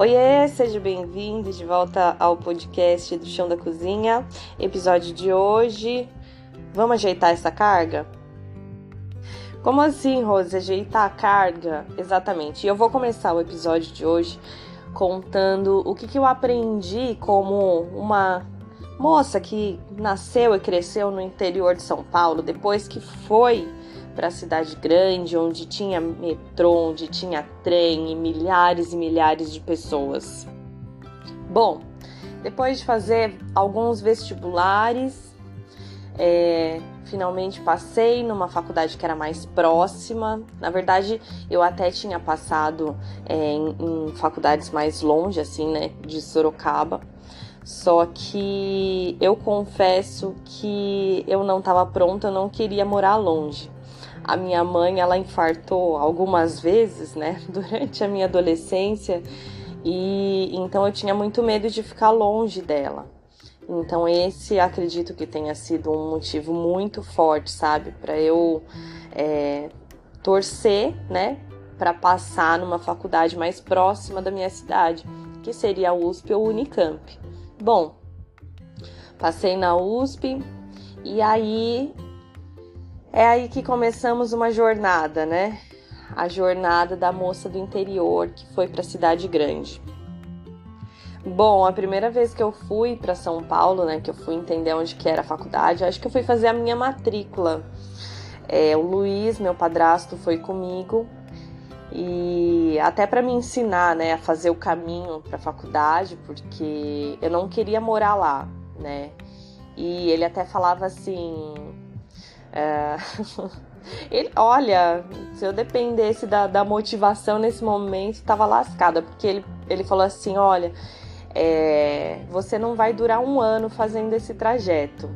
Oiê, seja bem-vindo de volta ao podcast do Chão da Cozinha. Episódio de hoje. Vamos ajeitar essa carga? Como assim, Rose? Ajeitar a carga? Exatamente. E eu vou começar o episódio de hoje contando o que, que eu aprendi como uma moça que nasceu e cresceu no interior de São Paulo, depois que foi para a cidade grande, onde tinha metrô, onde tinha trem e milhares e milhares de pessoas. Bom, depois de fazer alguns vestibulares, é, finalmente passei numa faculdade que era mais próxima. Na verdade, eu até tinha passado é, em, em faculdades mais longe, assim, né, de Sorocaba. Só que eu confesso que eu não estava pronta, eu não queria morar longe. A minha mãe, ela infartou algumas vezes, né, durante a minha adolescência, e então eu tinha muito medo de ficar longe dela. Então esse acredito que tenha sido um motivo muito forte, sabe, para eu é, torcer, né, para passar numa faculdade mais próxima da minha cidade, que seria a USP ou Unicamp. Bom, passei na USP e aí é aí que começamos uma jornada, né? A jornada da moça do interior que foi para a cidade grande. Bom, a primeira vez que eu fui para São Paulo, né, que eu fui entender onde que era a faculdade, acho que eu fui fazer a minha matrícula. É, o Luiz, meu padrasto, foi comigo e até para me ensinar, né, a fazer o caminho para a faculdade, porque eu não queria morar lá, né? E ele até falava assim, é... Ele, olha, se eu dependesse da, da motivação nesse momento, estava lascada, porque ele, ele falou assim: olha, é, você não vai durar um ano fazendo esse trajeto.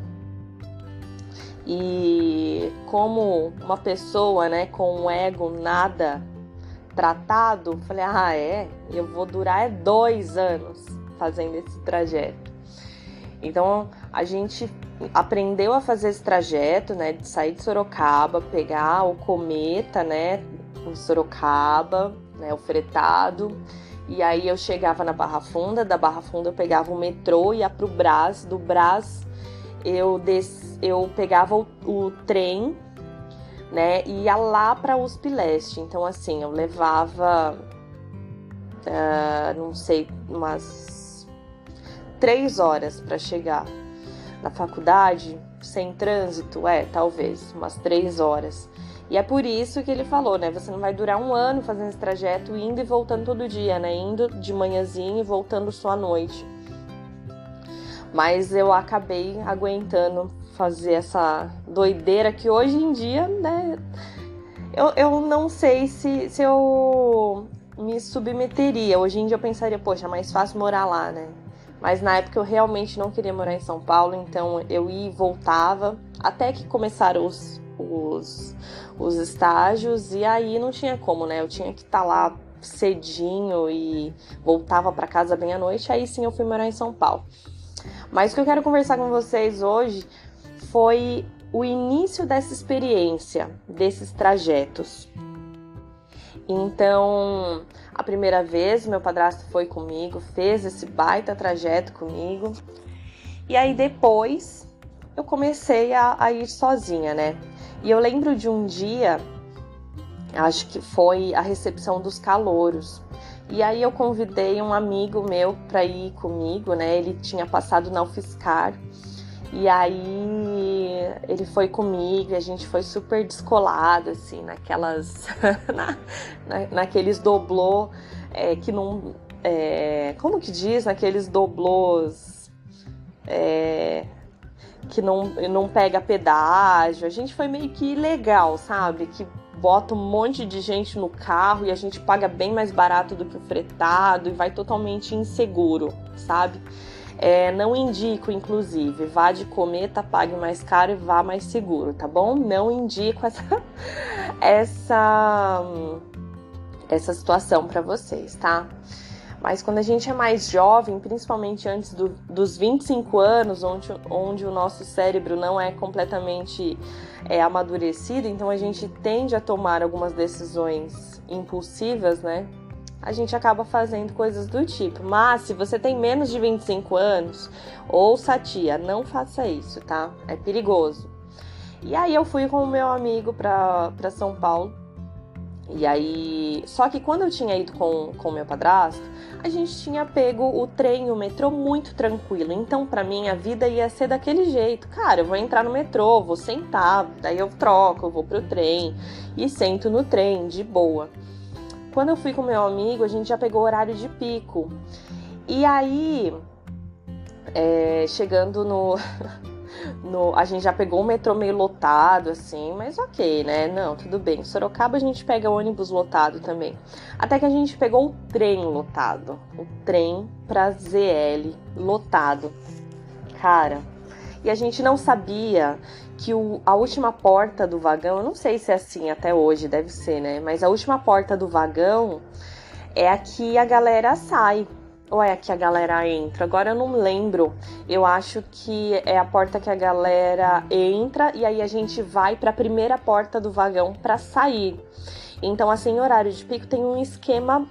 E como uma pessoa, né, com um ego nada tratado, falei: ah, é, eu vou durar é dois anos fazendo esse trajeto. Então a gente aprendeu a fazer esse trajeto, né, de sair de Sorocaba, pegar o cometa, né, em Sorocaba, né, o fretado. E aí eu chegava na Barra Funda, da Barra Funda eu pegava o metrô, ia pro Brás, do Brás eu des... eu pegava o, o trem, né, e ia lá para USP Leste. Então assim, eu levava uh, não sei, umas três horas para chegar na faculdade, sem trânsito, é, talvez, umas três horas. E é por isso que ele falou, né? Você não vai durar um ano fazendo esse trajeto, indo e voltando todo dia, né? Indo de manhãzinha e voltando só à noite. Mas eu acabei aguentando fazer essa doideira que hoje em dia, né? Eu, eu não sei se, se eu me submeteria. Hoje em dia eu pensaria, poxa, é mais fácil morar lá, né? Mas na época eu realmente não queria morar em São Paulo, então eu ia e voltava até que começaram os, os, os estágios e aí não tinha como, né? Eu tinha que estar tá lá cedinho e voltava para casa bem à noite, aí sim eu fui morar em São Paulo. Mas o que eu quero conversar com vocês hoje foi o início dessa experiência, desses trajetos. Então, a primeira vez, meu padrasto foi comigo, fez esse baita trajeto comigo. E aí depois eu comecei a, a ir sozinha, né? E eu lembro de um dia, acho que foi a recepção dos calouros. E aí eu convidei um amigo meu para ir comigo, né? Ele tinha passado na UFSCar. E aí ele foi comigo e a gente foi super descolado, assim, naquelas. na, na, naqueles doblô é, que não. É, como que diz? Naqueles doblôs. É, que não, não pega pedágio. A gente foi meio que ilegal, sabe? Que bota um monte de gente no carro e a gente paga bem mais barato do que o fretado e vai totalmente inseguro, sabe? É, não indico, inclusive, vá de cometa, pague mais caro e vá mais seguro, tá bom? Não indico essa essa essa situação para vocês, tá? Mas quando a gente é mais jovem, principalmente antes do, dos 25 anos, onde, onde o nosso cérebro não é completamente é, amadurecido, então a gente tende a tomar algumas decisões impulsivas, né? A gente acaba fazendo coisas do tipo. Mas se você tem menos de 25 anos, ouça a tia, não faça isso, tá? É perigoso. E aí eu fui com o meu amigo pra São Paulo. E aí. Só que quando eu tinha ido com o meu padrasto, a gente tinha pego o trem, o metrô muito tranquilo. Então, para mim, a vida ia ser daquele jeito. Cara, eu vou entrar no metrô, vou sentar, daí eu troco, eu vou pro trem e sento no trem, de boa. Quando eu fui com meu amigo, a gente já pegou horário de pico. E aí, é, chegando no, no. A gente já pegou o metrô meio lotado, assim, mas ok, né? Não, tudo bem. Sorocaba a gente pega ônibus lotado também. Até que a gente pegou o trem lotado. O trem pra ZL lotado. Cara, e a gente não sabia que o, a última porta do vagão, eu não sei se é assim até hoje, deve ser, né? Mas a última porta do vagão é a que a galera sai. Ou é a que a galera entra? Agora eu não lembro. Eu acho que é a porta que a galera entra e aí a gente vai para a primeira porta do vagão para sair. Então, assim, horário de pico tem um esquema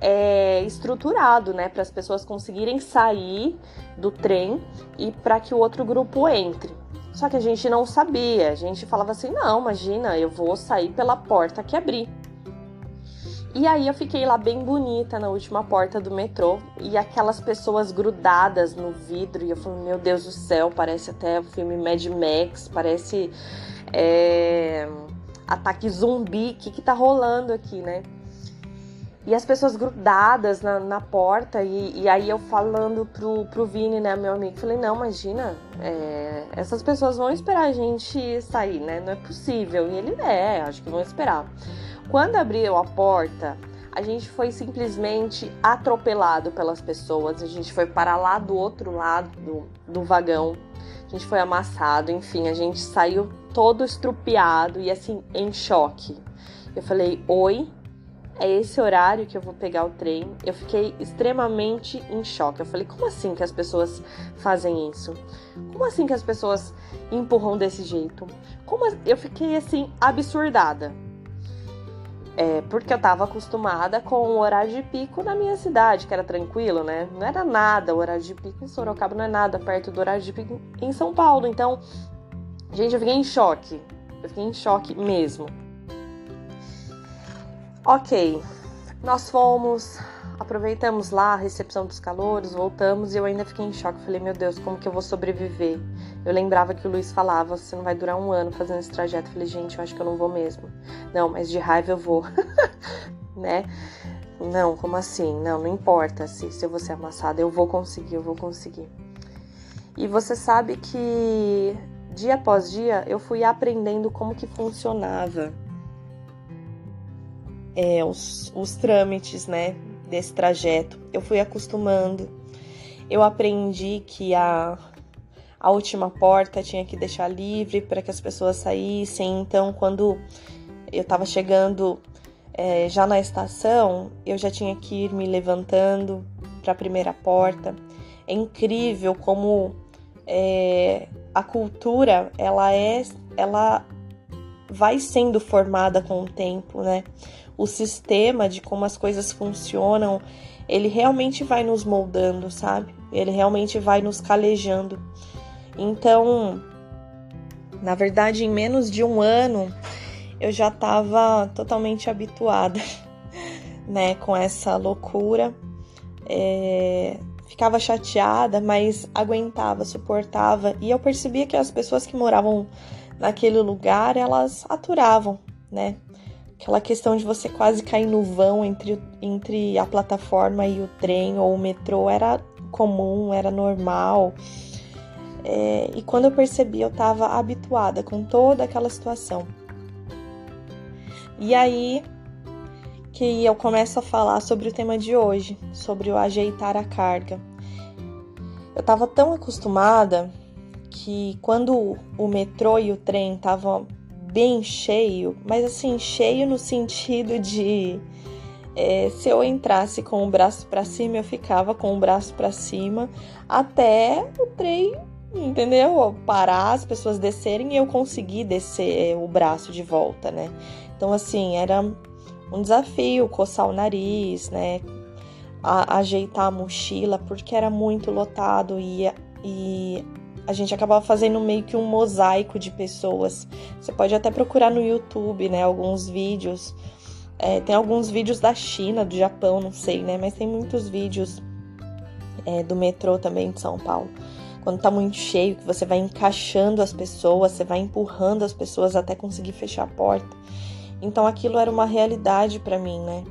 é, estruturado, né, para as pessoas conseguirem sair do trem e para que o outro grupo entre. Só que a gente não sabia, a gente falava assim: não, imagina, eu vou sair pela porta que abri. E aí eu fiquei lá bem bonita na última porta do metrô e aquelas pessoas grudadas no vidro e eu falei, meu Deus do céu, parece até o filme Mad Max, parece é, ataque zumbi, o que que tá rolando aqui, né? E as pessoas grudadas na, na porta, e, e, aí eu falando pro, pro Vini, né, meu amigo, falei, não, imagina, é, essas pessoas vão esperar a gente sair, né? Não é possível. E ele, é, acho que vão esperar. Quando abriu a porta, a gente foi simplesmente atropelado pelas pessoas, a gente foi para lá do outro lado do, do vagão, a gente foi amassado, enfim, a gente saiu todo estrupiado e assim, em choque. Eu falei, oi, é esse horário que eu vou pegar o trem. Eu fiquei extremamente em choque. Eu falei, como assim que as pessoas fazem isso? Como assim que as pessoas empurram desse jeito? Como eu fiquei assim absurdada. É, porque eu tava acostumada com o horário de pico na minha cidade, que era tranquilo, né? Não era nada, o horário de pico em Sorocaba não é nada perto do horário de pico em São Paulo. Então, gente, eu fiquei em choque. Eu fiquei em choque mesmo. Ok, nós fomos, aproveitamos lá a recepção dos calouros, voltamos e eu ainda fiquei em choque. Falei, meu Deus, como que eu vou sobreviver? Eu lembrava que o Luiz falava, você não vai durar um ano fazendo esse trajeto. Falei, gente, eu acho que eu não vou mesmo. Não, mas de raiva eu vou, né? Não, como assim? Não, não importa se, se eu vou ser amassada, eu vou conseguir, eu vou conseguir. E você sabe que dia após dia eu fui aprendendo como que funcionava é, os, os trâmites, né, desse trajeto. Eu fui acostumando. Eu aprendi que a, a última porta tinha que deixar livre para que as pessoas saíssem. Então, quando eu estava chegando é, já na estação, eu já tinha que ir me levantando para a primeira porta. É incrível como é, a cultura ela é, ela vai sendo formada com o tempo, né? O sistema de como as coisas funcionam, ele realmente vai nos moldando, sabe? Ele realmente vai nos calejando. Então, na verdade, em menos de um ano, eu já estava totalmente habituada, né, com essa loucura. É, ficava chateada, mas aguentava, suportava. E eu percebia que as pessoas que moravam naquele lugar, elas aturavam, né? Aquela questão de você quase cair no vão entre, entre a plataforma e o trem ou o metrô era comum, era normal. É, e quando eu percebi, eu estava habituada com toda aquela situação. E aí que eu começo a falar sobre o tema de hoje, sobre o ajeitar a carga. Eu estava tão acostumada que quando o metrô e o trem estavam bem cheio, mas assim, cheio no sentido de é, se eu entrasse com o braço para cima, eu ficava com o braço para cima até o trem, entendeu? Parar, as pessoas descerem e eu conseguir descer o braço de volta, né? Então, assim, era um desafio coçar o nariz, né? A, ajeitar a mochila, porque era muito lotado e, e a gente acabava fazendo meio que um mosaico de pessoas. Você pode até procurar no YouTube, né? Alguns vídeos. É, tem alguns vídeos da China, do Japão, não sei, né? Mas tem muitos vídeos é, do metrô também de São Paulo. Quando tá muito cheio, que você vai encaixando as pessoas, você vai empurrando as pessoas até conseguir fechar a porta. Então aquilo era uma realidade para mim, né?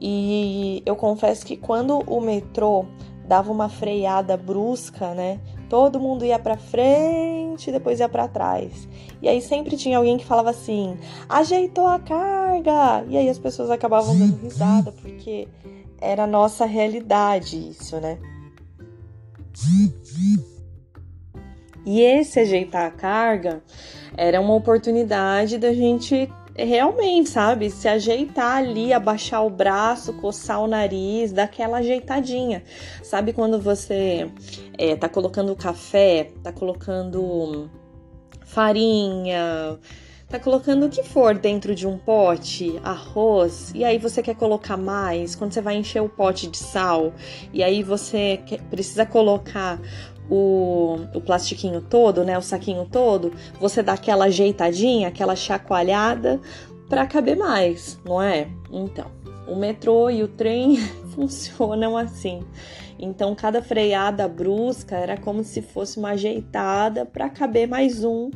E eu confesso que quando o metrô dava uma freada brusca, né? Todo mundo ia para frente depois ia para trás. E aí sempre tinha alguém que falava assim: "Ajeitou a carga". E aí as pessoas acabavam dando risada porque era a nossa realidade isso, né? E esse ajeitar a carga era uma oportunidade da gente realmente, sabe, se ajeitar ali, abaixar o braço, coçar o nariz, dar aquela ajeitadinha. Sabe quando você é, tá colocando café, tá colocando farinha, tá colocando o que for dentro de um pote, arroz, e aí você quer colocar mais, quando você vai encher o pote de sal, e aí você quer, precisa colocar o, o plastiquinho todo, né, o saquinho todo, você dá aquela ajeitadinha, aquela chacoalhada para caber mais, não é? Então, o metrô e o trem funcionam assim. Então, cada freada brusca era como se fosse uma ajeitada para caber mais um,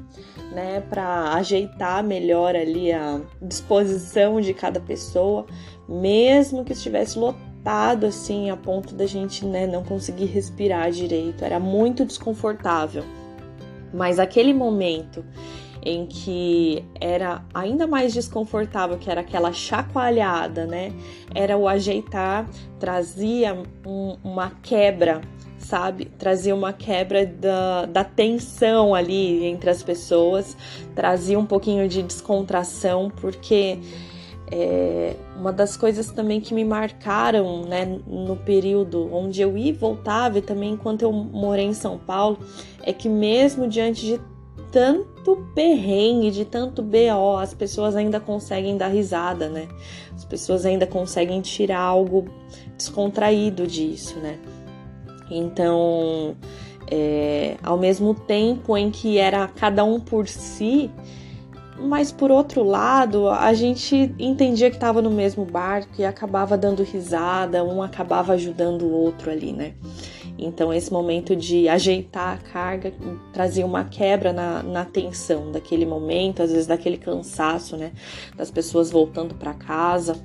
né? Para ajeitar melhor ali a disposição de cada pessoa, mesmo que estivesse lotado assim, a ponto da gente né, não conseguir respirar direito. Era muito desconfortável. Mas aquele momento em que era ainda mais desconfortável, que era aquela chacoalhada, né? Era o ajeitar, trazia um, uma quebra, sabe? Trazia uma quebra da, da tensão ali entre as pessoas, trazia um pouquinho de descontração, porque é, uma das coisas também que me marcaram né, no período onde eu ia e voltava, e também enquanto eu morei em São Paulo, é que mesmo diante de tanto perrengue, de tanto BO, as pessoas ainda conseguem dar risada, né? As pessoas ainda conseguem tirar algo descontraído disso, né? Então, é, ao mesmo tempo em que era cada um por si, mas por outro lado, a gente entendia que estava no mesmo barco e acabava dando risada, um acabava ajudando o outro ali, né? Então, esse momento de ajeitar a carga trazia uma quebra na, na tensão daquele momento, às vezes daquele cansaço, né? Das pessoas voltando para casa.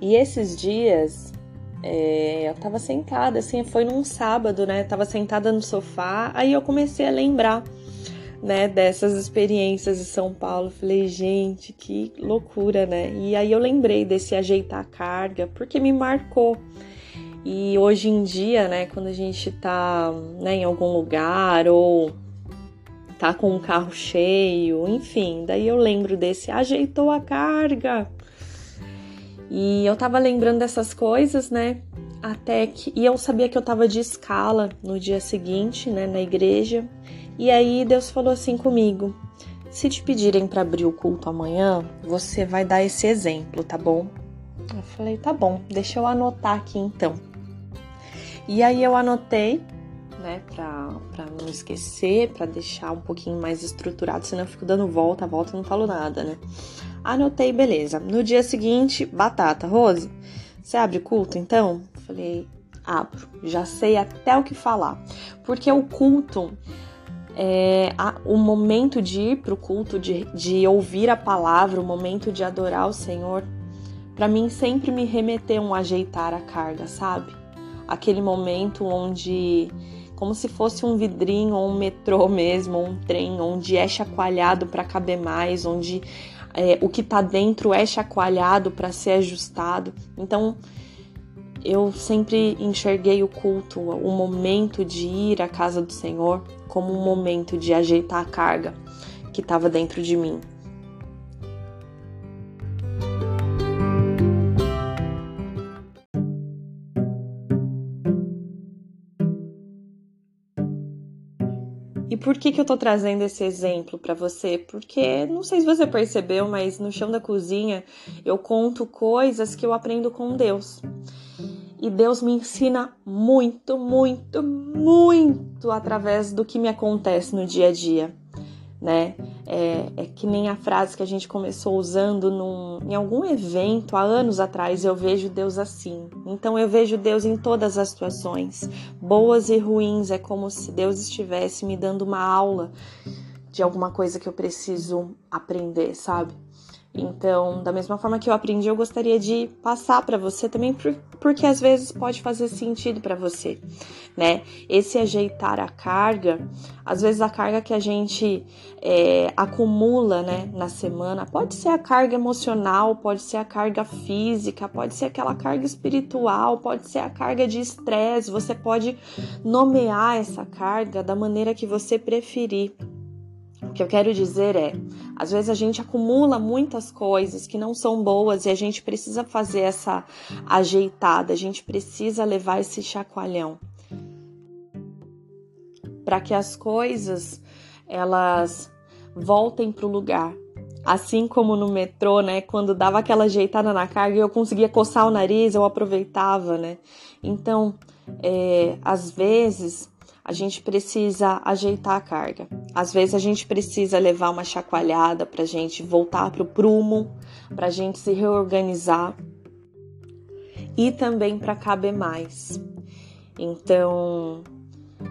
E esses dias é, eu tava sentada, assim, foi num sábado, né? tava sentada no sofá, aí eu comecei a lembrar, né, dessas experiências de São Paulo. Falei, gente, que loucura, né? E aí eu lembrei desse ajeitar a carga, porque me marcou. E hoje em dia, né, quando a gente tá né, em algum lugar ou tá com um carro cheio, enfim, daí eu lembro desse ajeitou a carga. E eu tava lembrando dessas coisas, né? Até que. E eu sabia que eu tava de escala no dia seguinte, né, na igreja. E aí Deus falou assim comigo: se te pedirem para abrir o culto amanhã, você vai dar esse exemplo, tá bom? Eu falei: tá bom, deixa eu anotar aqui então. E aí eu anotei, né, pra, pra não esquecer, para deixar um pouquinho mais estruturado, senão eu fico dando volta, volta e não falo nada, né? Anotei, beleza. No dia seguinte, batata. Rose, você abre culto então? Falei, abro. Já sei até o que falar. Porque o culto é, a, o momento de ir para o culto, de, de ouvir a palavra, o momento de adorar o Senhor, para mim sempre me remeteu um ajeitar a carga, sabe? aquele momento onde como se fosse um vidrinho ou um metrô mesmo, ou um trem, onde é chacoalhado para caber mais, onde é, o que está dentro é chacoalhado para ser ajustado. Então, eu sempre enxerguei o culto, o momento de ir à casa do Senhor, como um momento de ajeitar a carga que estava dentro de mim. E por que, que eu tô trazendo esse exemplo para você? Porque não sei se você percebeu, mas no chão da cozinha eu conto coisas que eu aprendo com Deus. E Deus me ensina muito, muito, muito através do que me acontece no dia a dia né? É, é, que nem a frase que a gente começou usando num, em algum evento há anos atrás. Eu vejo Deus assim. Então eu vejo Deus em todas as situações, boas e ruins. É como se Deus estivesse me dando uma aula de alguma coisa que eu preciso aprender, sabe? Então, da mesma forma que eu aprendi, eu gostaria de passar para você também, porque às vezes pode fazer sentido para você, né? Esse ajeitar a carga, às vezes a carga que a gente é, acumula, né, na semana, pode ser a carga emocional, pode ser a carga física, pode ser aquela carga espiritual, pode ser a carga de estresse. Você pode nomear essa carga da maneira que você preferir. Que eu quero dizer é, às vezes a gente acumula muitas coisas que não são boas e a gente precisa fazer essa ajeitada, a gente precisa levar esse chacoalhão para que as coisas elas voltem para o lugar. Assim como no metrô, né? Quando dava aquela ajeitada na carga, eu conseguia coçar o nariz, eu aproveitava, né? Então, é, às vezes a gente precisa ajeitar a carga. Às vezes a gente precisa levar uma chacoalhada para a gente voltar para o prumo, para a gente se reorganizar e também para caber mais. Então,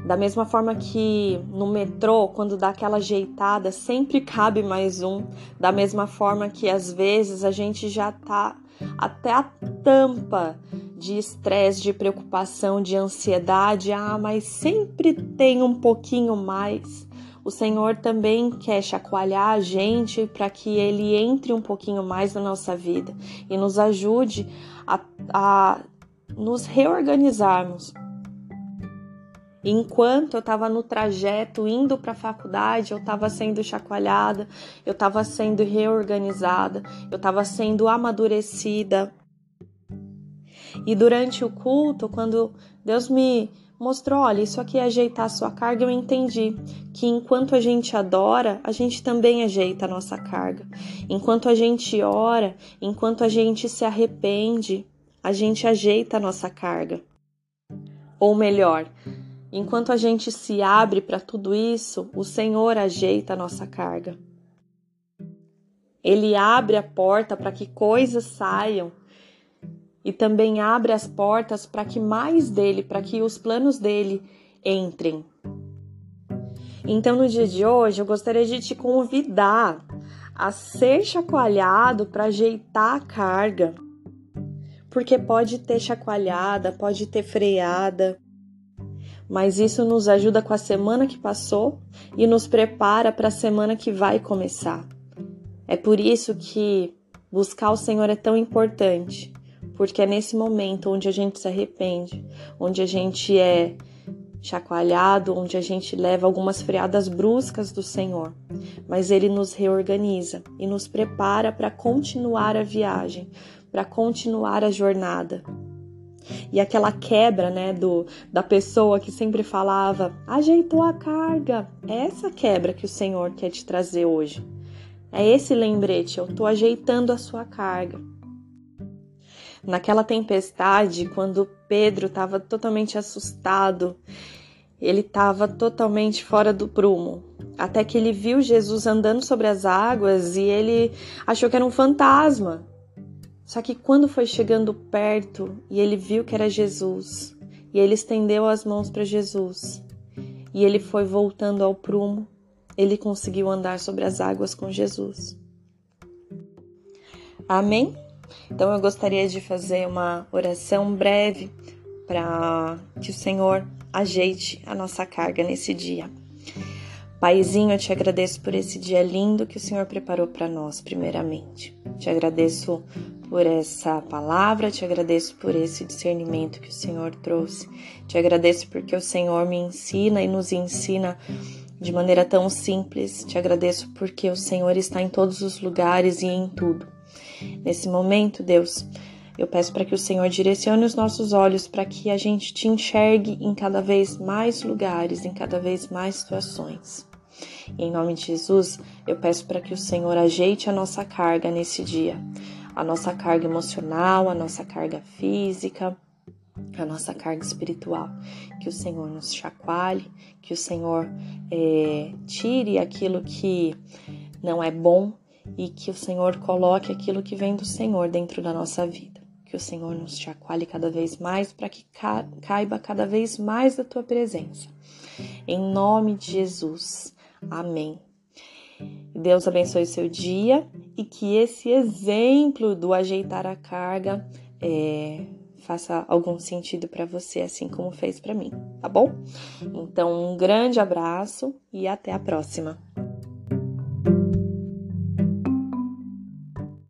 da mesma forma que no metrô, quando dá aquela ajeitada, sempre cabe mais um. Da mesma forma que às vezes a gente já tá até a tampa de estresse, de preocupação, de ansiedade. Ah, mas sempre tem um pouquinho mais. O Senhor também quer chacoalhar a gente para que Ele entre um pouquinho mais na nossa vida e nos ajude a, a nos reorganizarmos. Enquanto eu estava no trajeto indo para a faculdade, eu estava sendo chacoalhada, eu estava sendo reorganizada, eu estava sendo amadurecida, e durante o culto, quando Deus me mostrou, olha, isso aqui é ajeitar a sua carga, eu entendi que enquanto a gente adora, a gente também ajeita a nossa carga. Enquanto a gente ora, enquanto a gente se arrepende, a gente ajeita a nossa carga. Ou melhor, enquanto a gente se abre para tudo isso, o Senhor ajeita a nossa carga. Ele abre a porta para que coisas saiam e também abre as portas para que mais dele, para que os planos dele entrem. Então, no dia de hoje, eu gostaria de te convidar a ser chacoalhado para ajeitar a carga, porque pode ter chacoalhada, pode ter freada, mas isso nos ajuda com a semana que passou e nos prepara para a semana que vai começar. É por isso que buscar o Senhor é tão importante porque é nesse momento onde a gente se arrepende, onde a gente é chacoalhado, onde a gente leva algumas freadas bruscas do Senhor, mas Ele nos reorganiza e nos prepara para continuar a viagem, para continuar a jornada. E aquela quebra, né, do da pessoa que sempre falava, ajeitou a carga. É essa quebra que o Senhor quer te trazer hoje. É esse lembrete, eu estou ajeitando a sua carga. Naquela tempestade, quando Pedro estava totalmente assustado, ele estava totalmente fora do prumo. Até que ele viu Jesus andando sobre as águas e ele achou que era um fantasma. Só que quando foi chegando perto e ele viu que era Jesus, e ele estendeu as mãos para Jesus, e ele foi voltando ao prumo, ele conseguiu andar sobre as águas com Jesus. Amém? Então eu gostaria de fazer uma oração breve para que o Senhor ajeite a nossa carga nesse dia. Paizinho, eu te agradeço por esse dia lindo que o Senhor preparou para nós, primeiramente. Te agradeço por essa palavra, te agradeço por esse discernimento que o Senhor trouxe. Te agradeço porque o Senhor me ensina e nos ensina de maneira tão simples. Te agradeço porque o Senhor está em todos os lugares e em tudo. Nesse momento, Deus, Eu peço para que o Senhor direcione os nossos olhos para que a gente te enxergue em cada vez mais lugares, em cada vez mais situações. Em nome de Jesus, eu peço para que o Senhor ajeite a nossa carga nesse dia, a nossa carga emocional, a nossa carga física, a nossa carga espiritual. Que o Senhor nos chacoalhe, que o Senhor é, tire aquilo que não é bom e que o Senhor coloque aquilo que vem do Senhor dentro da nossa vida. Que o Senhor nos chacoalhe cada vez mais para que caiba cada vez mais da tua presença. Em nome de Jesus. Amém. Deus abençoe seu dia e que esse exemplo do ajeitar a carga é, faça algum sentido para você, assim como fez para mim, tá bom? Então, um grande abraço e até a próxima.